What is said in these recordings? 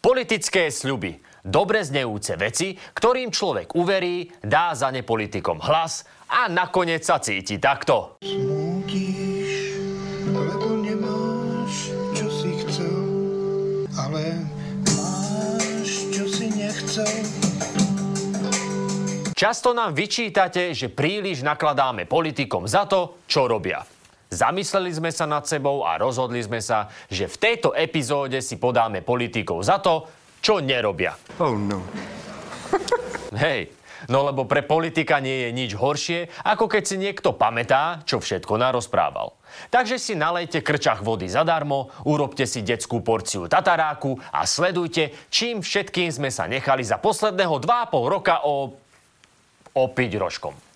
Politické sľuby. Dobre znejúce veci, ktorým človek uverí, dá za ne politikom hlas a nakoniec sa cíti takto. Smútiš, lebo nemáš, čo si chcel, ale máš, čo si nechcel. Často nám vyčítate, že príliš nakladáme politikom za to, čo robia. Zamysleli sme sa nad sebou a rozhodli sme sa, že v tejto epizóde si podáme politikov za to, čo nerobia. Oh no. Hej, no lebo pre politika nie je nič horšie, ako keď si niekto pamätá, čo všetko narozprával. Takže si nalejte krčach vody zadarmo, urobte si detskú porciu tataráku a sledujte, čím všetkým sme sa nechali za posledného 2,5 roka o... opiť rožkom.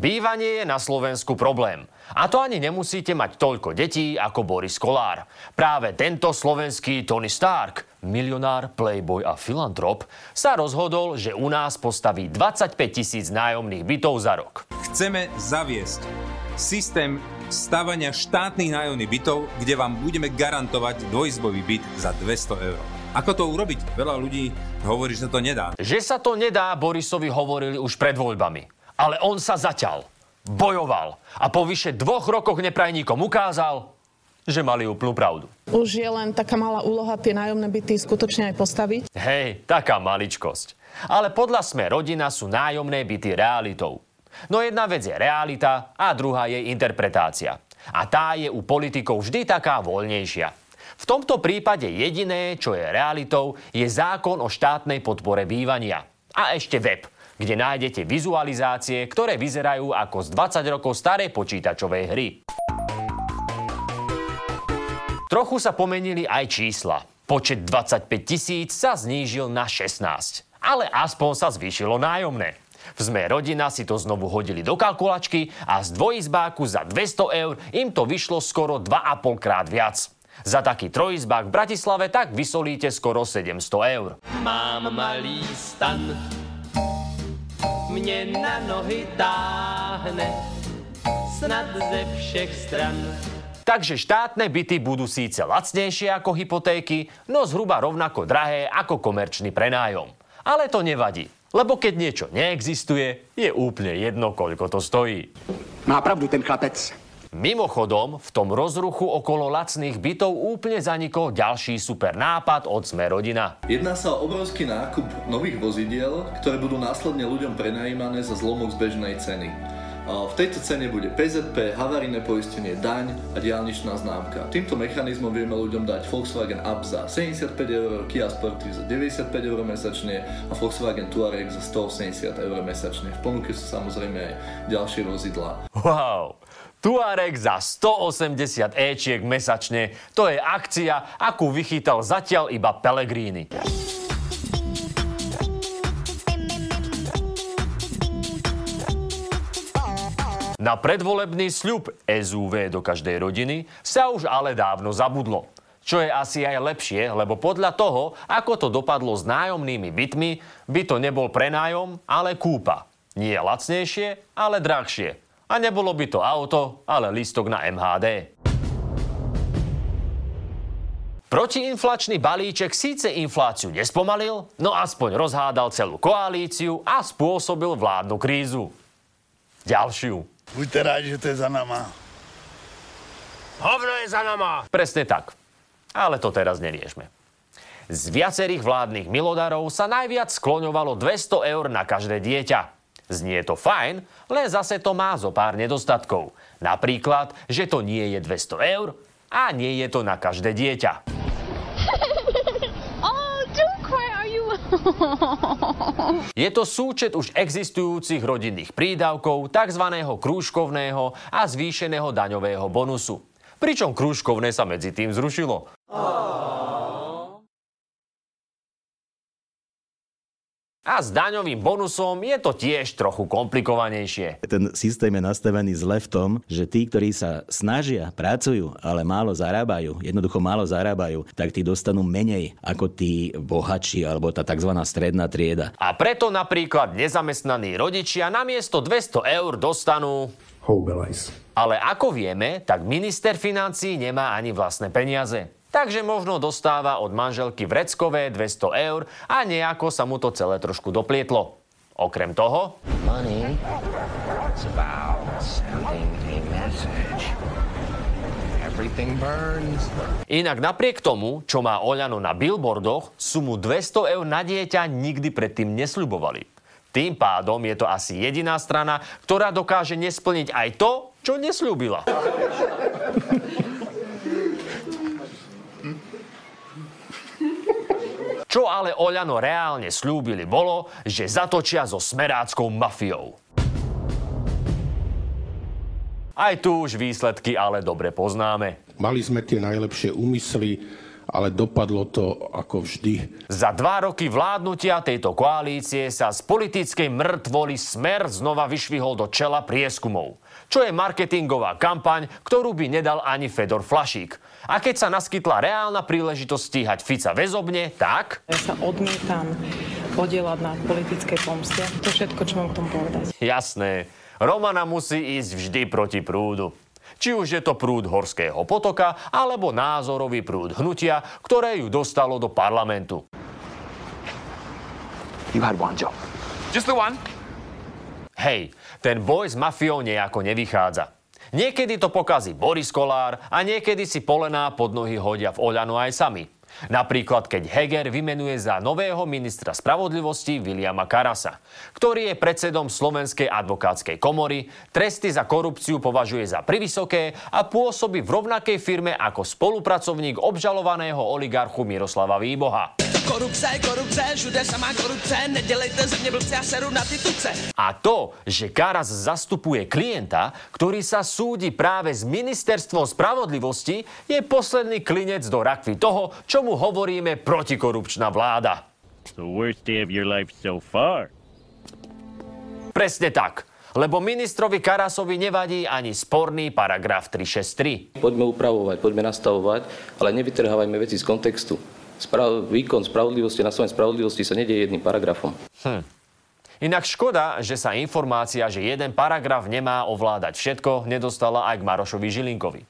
Bývanie je na Slovensku problém. A to ani nemusíte mať toľko detí ako Boris Kolár. Práve tento slovenský Tony Stark, milionár, playboy a filantrop, sa rozhodol, že u nás postaví 25 tisíc nájomných bytov za rok. Chceme zaviesť systém stavania štátnych nájomných bytov, kde vám budeme garantovať dvojizbový byt za 200 eur. Ako to urobiť? Veľa ľudí hovorí, že to nedá. Že sa to nedá, Borisovi hovorili už pred voľbami. Ale on sa zaťal, bojoval a po vyše dvoch rokoch neprajníkom ukázal, že mali úplnú pravdu. Už je len taká malá úloha tie nájomné byty skutočne aj postaviť. Hej, taká maličkosť. Ale podľa sme rodina sú nájomné byty realitou. No jedna vec je realita a druhá je interpretácia. A tá je u politikov vždy taká voľnejšia. V tomto prípade jediné, čo je realitou, je zákon o štátnej podpore bývania. A ešte web, kde nájdete vizualizácie, ktoré vyzerajú ako z 20 rokov starej počítačovej hry. Trochu sa pomenili aj čísla. Počet 25 tisíc sa znížil na 16. Ale aspoň sa zvýšilo nájomné. V Sme rodina si to znovu hodili do kalkulačky a z dvojizbáku za 200 eur im to vyšlo skoro 2,5 krát viac. Za taký trojizbák v Bratislave tak vysolíte skoro 700 eur. Mám malý stan, mě na nohy táhne, snad ze všech stran. Takže štátne byty budú síce lacnejšie ako hypotéky, no zhruba rovnako drahé ako komerčný prenájom. Ale to nevadí, lebo keď niečo neexistuje, je úplne jedno, koľko to stojí. Má pravdu ten chlapec. Mimochodom, v tom rozruchu okolo lacných bytov úplne zanikol ďalší super nápad od Sme rodina. Jedná sa o obrovský nákup nových vozidiel, ktoré budú následne ľuďom prenajímané za zlomok z bežnej ceny. V tejto cene bude PZP, havarijné poistenie, daň a diálničná známka. Týmto mechanizmom vieme ľuďom dať Volkswagen Up za 75 eur, Kia Sportive za 95 eur mesačne a Volkswagen Touareg za 180 eur mesačne. V ponuke sú samozrejme aj ďalšie vozidlá. Wow! Tuareg za 180 ečiek mesačne. To je akcia, akú vychytal zatiaľ iba Pellegrini. Na predvolebný sľub SUV do každej rodiny sa už ale dávno zabudlo. Čo je asi aj lepšie, lebo podľa toho, ako to dopadlo s nájomnými bytmi, by to nebol prenájom, ale kúpa. Nie lacnejšie, ale drahšie. A nebolo by to auto, ale listok na MHD. Protiinflačný balíček síce infláciu nespomalil, no aspoň rozhádal celú koalíciu a spôsobil vládnu krízu. Ďalšiu. Buďte rádi, že to je za nama. Hovno je za nama! Presne tak. Ale to teraz neriešme. Z viacerých vládnych milodárov sa najviac skloňovalo 200 eur na každé dieťa. Znie to fajn, len zase to má zo pár nedostatkov. Napríklad, že to nie je 200 eur a nie je to na každé dieťa. Oh? Je to súčet už existujúcich rodinných prídavkov, tzv. krúžkovného a zvýšeného daňového bonusu. Pričom krúžkovné sa medzi tým zrušilo. A s daňovým bonusom je to tiež trochu komplikovanejšie. Ten systém je nastavený zle v tom, že tí, ktorí sa snažia, pracujú, ale málo zarábajú, jednoducho málo zarábajú, tak tí dostanú menej ako tí bohatší alebo tá tzv. stredná trieda. A preto napríklad nezamestnaní rodičia namiesto 200 eur dostanú... Houbelajs. Ale ako vieme, tak minister financí nemá ani vlastné peniaze. Takže možno dostáva od manželky vreckové 200 eur a nejako sa mu to celé trošku doplietlo. Okrem toho... Money is about sending a message. Inak napriek tomu, čo má Oľano na billboardoch, sumu 200 eur na dieťa nikdy predtým nesľubovali. Tým pádom je to asi jediná strana, ktorá dokáže nesplniť aj to, čo nesľúbila. Čo ale Oľano reálne slúbili bolo, že zatočia so smeráckou mafiou. Aj tu už výsledky ale dobre poznáme. Mali sme tie najlepšie úmysly, ale dopadlo to ako vždy. Za dva roky vládnutia tejto koalície sa z politickej mŕtvoly Smer znova vyšvihol do čela prieskumov. Čo je marketingová kampaň, ktorú by nedal ani Fedor Flašík. A keď sa naskytla reálna príležitosť stíhať Fica väzobne, tak... Ja sa odmietam podielať na politickej pomste. To je všetko, čo mám k tomu povedať. Jasné, Romana musí ísť vždy proti prúdu. Či už je to prúd horského potoka, alebo názorový prúd hnutia, ktoré ju dostalo do parlamentu. You had one job. Just the one? Hej, ten boj s mafiou nejako nevychádza. Niekedy to pokazí Boris Kolár a niekedy si polená pod nohy hodia v Oľano aj sami. Napríklad, keď Heger vymenuje za nového ministra spravodlivosti Viliama Karasa, ktorý je predsedom Slovenskej advokátskej komory, tresty za korupciu považuje za privysoké a pôsobí v rovnakej firme ako spolupracovník obžalovaného oligarchu Miroslava Výboha. Korupce, korupce, všude samá korupce, nedělejte ze mě blbce, já seru na ty tuce. A to, že Karas zastupuje klienta, ktorý sa súdi práve s ministerstvom spravodlivosti, je posledný klinec do rakvy toho, čomu hovoríme protikorupčná vláda. The worst day of your life so far. Presne tak. Lebo ministrovi Karasovi nevadí ani sporný paragraf 363. Poďme upravovať, poďme nastavovať, ale nevytrhávajme veci z kontextu Sprav- výkon spravodlivosti na svojej spravodlivosti sa nedieje jedným paragrafom. Hm. Inak škoda, že sa informácia, že jeden paragraf nemá ovládať všetko, nedostala aj k Marošovi Žilinkovi.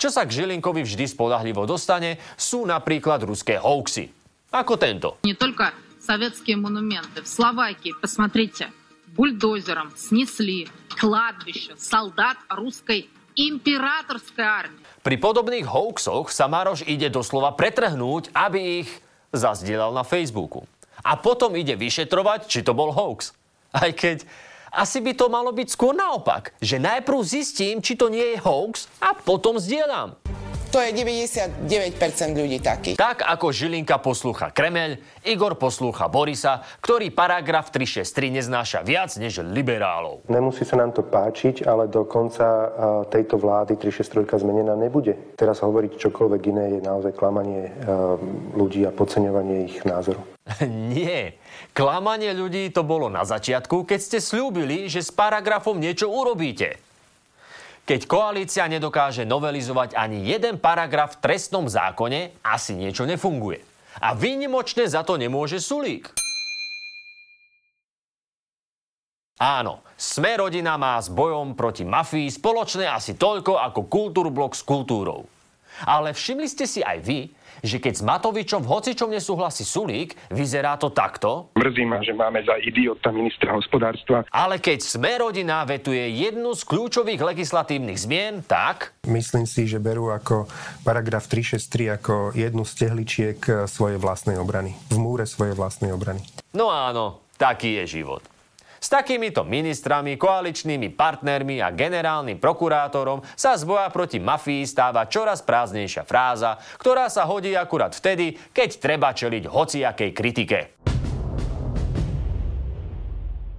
Čo sa k Žilinkovi vždy spodahlivo dostane, sú napríklad ruské hoaxy. Ako tento. Не только советские монументы. В Словакии, посмотрите, бульдозером снесли кладбище солдат русской imperátorská armia. Pri podobných hoaxoch sa Maroš ide doslova pretrhnúť, aby ich zazdielal na Facebooku. A potom ide vyšetrovať, či to bol hoax. Aj keď asi by to malo byť skôr naopak, že najprv zistím, či to nie je hoax a potom zdieľam. To je 99% ľudí takých. Tak ako Žilinka poslúcha Kremeľ, Igor poslúcha Borisa, ktorý paragraf 363 neznáša viac než liberálov. Nemusí sa nám to páčiť, ale do konca a, tejto vlády 363 zmenená nebude. Teraz hovoriť čokoľvek iné je naozaj klamanie a, ľudí a podceňovanie ich názoru. Nie. Klamanie ľudí to bolo na začiatku, keď ste slúbili, že s paragrafom niečo urobíte. Keď koalícia nedokáže novelizovať ani jeden paragraf v trestnom zákone, asi niečo nefunguje. A výnimočne za to nemôže Sulík. Áno, Sme rodina má s bojom proti mafii spoločné asi toľko ako Kultúrblok s kultúrou. Ale všimli ste si aj vy, že keď s Matovičom v hocičom nesúhlasí Sulík, vyzerá to takto? Mrzí ma, že máme za idiota ministra hospodárstva. Ale keď Sme rodina vetuje jednu z kľúčových legislatívnych zmien, tak... Myslím si, že berú ako paragraf 363 ako jednu z tehličiek svojej vlastnej obrany. V múre svojej vlastnej obrany. No áno, taký je život. S takýmito ministrami, koaličnými partnermi a generálnym prokurátorom sa z boja proti mafii stáva čoraz prázdnejšia fráza, ktorá sa hodí akurát vtedy, keď treba čeliť hociakej kritike.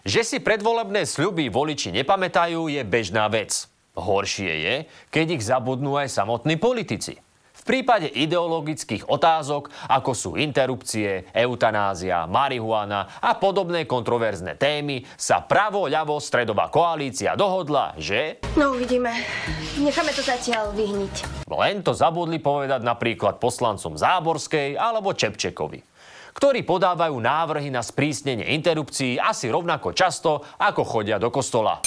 Že si predvolebné sľuby voliči nepamätajú je bežná vec. Horšie je, keď ich zabudnú aj samotní politici. V prípade ideologických otázok, ako sú interrupcie, eutanázia, marihuana a podobné kontroverzné témy, sa pravo-ľavo stredová koalícia dohodla, že... No uvidíme. Necháme to zatiaľ vyhniť. Len to zabudli povedať napríklad poslancom Záborskej alebo Čepčekovi ktorí podávajú návrhy na sprísnenie interrupcií asi rovnako často, ako chodia do kostola.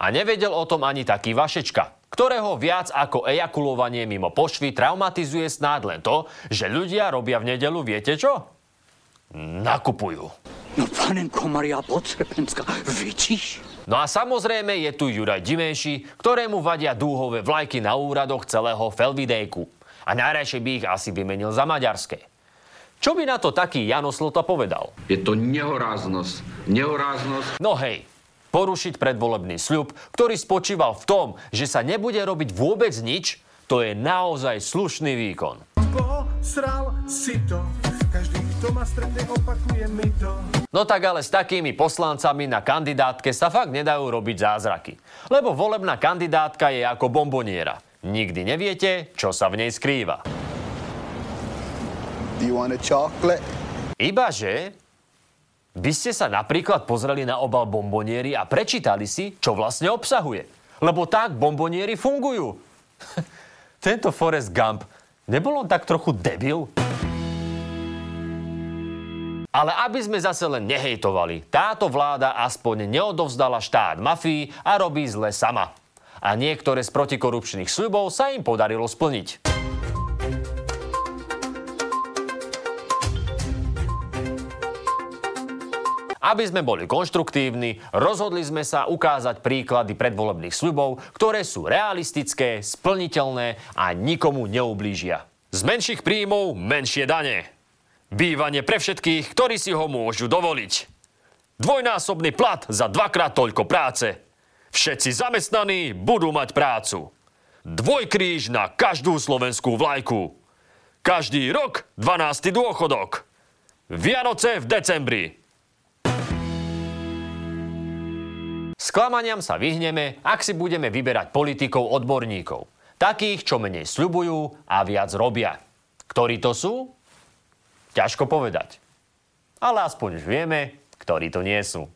A nevedel o tom ani taký Vašečka, ktorého viac ako ejakulovanie mimo pošvy traumatizuje snáď len to, že ľudia robia v nedelu viete čo? Nakupujú. No panenko Maria Podsrepenská, vidíš? No a samozrejme je tu Juraj Dimejši, ktorému vadia dúhové vlajky na úradoch celého Felvidejku. A najradšej by ich asi vymenil za maďarské. Čo by na to taký Jano Slota povedal? Je to nehoráznosť. Nehoráznosť. No hej, porušiť predvolebný sľub, ktorý spočíval v tom, že sa nebude robiť vôbec nič, to je naozaj slušný výkon. Posral si to, každý, kto ma stretne, opakuje mi to. No tak ale s takými poslancami na kandidátke sa fakt nedajú robiť zázraky. Lebo volebná kandidátka je ako bomboniera. Nikdy neviete, čo sa v nej skrýva. Do you want a chocolate? Ibaže by ste sa napríklad pozreli na obal bombonieri a prečítali si, čo vlastne obsahuje. Lebo tak bombonieri fungujú. Tento Forrest Gump, nebol on tak trochu debil? Ale aby sme zase len nehejtovali, táto vláda aspoň neodovzdala štát mafii a robí zle sama. A niektoré z protikorupčných sľubov sa im podarilo splniť. Aby sme boli konštruktívni, rozhodli sme sa ukázať príklady predvolebných sľubov, ktoré sú realistické, splniteľné a nikomu neublížia. Z menších príjmov menšie dane. Bývanie pre všetkých, ktorí si ho môžu dovoliť. Dvojnásobný plat za dvakrát toľko práce. Všetci zamestnaní budú mať prácu. Dvojkríž na každú slovenskú vlajku. Každý rok 12. dôchodok. Vianoce v decembri. Sklamaniam sa vyhneme, ak si budeme vyberať politikov odborníkov. Takých, čo menej sľubujú a viac robia. Ktorí to sú? Ťažko povedať. Ale aspoň už vieme, ktorí to nie sú.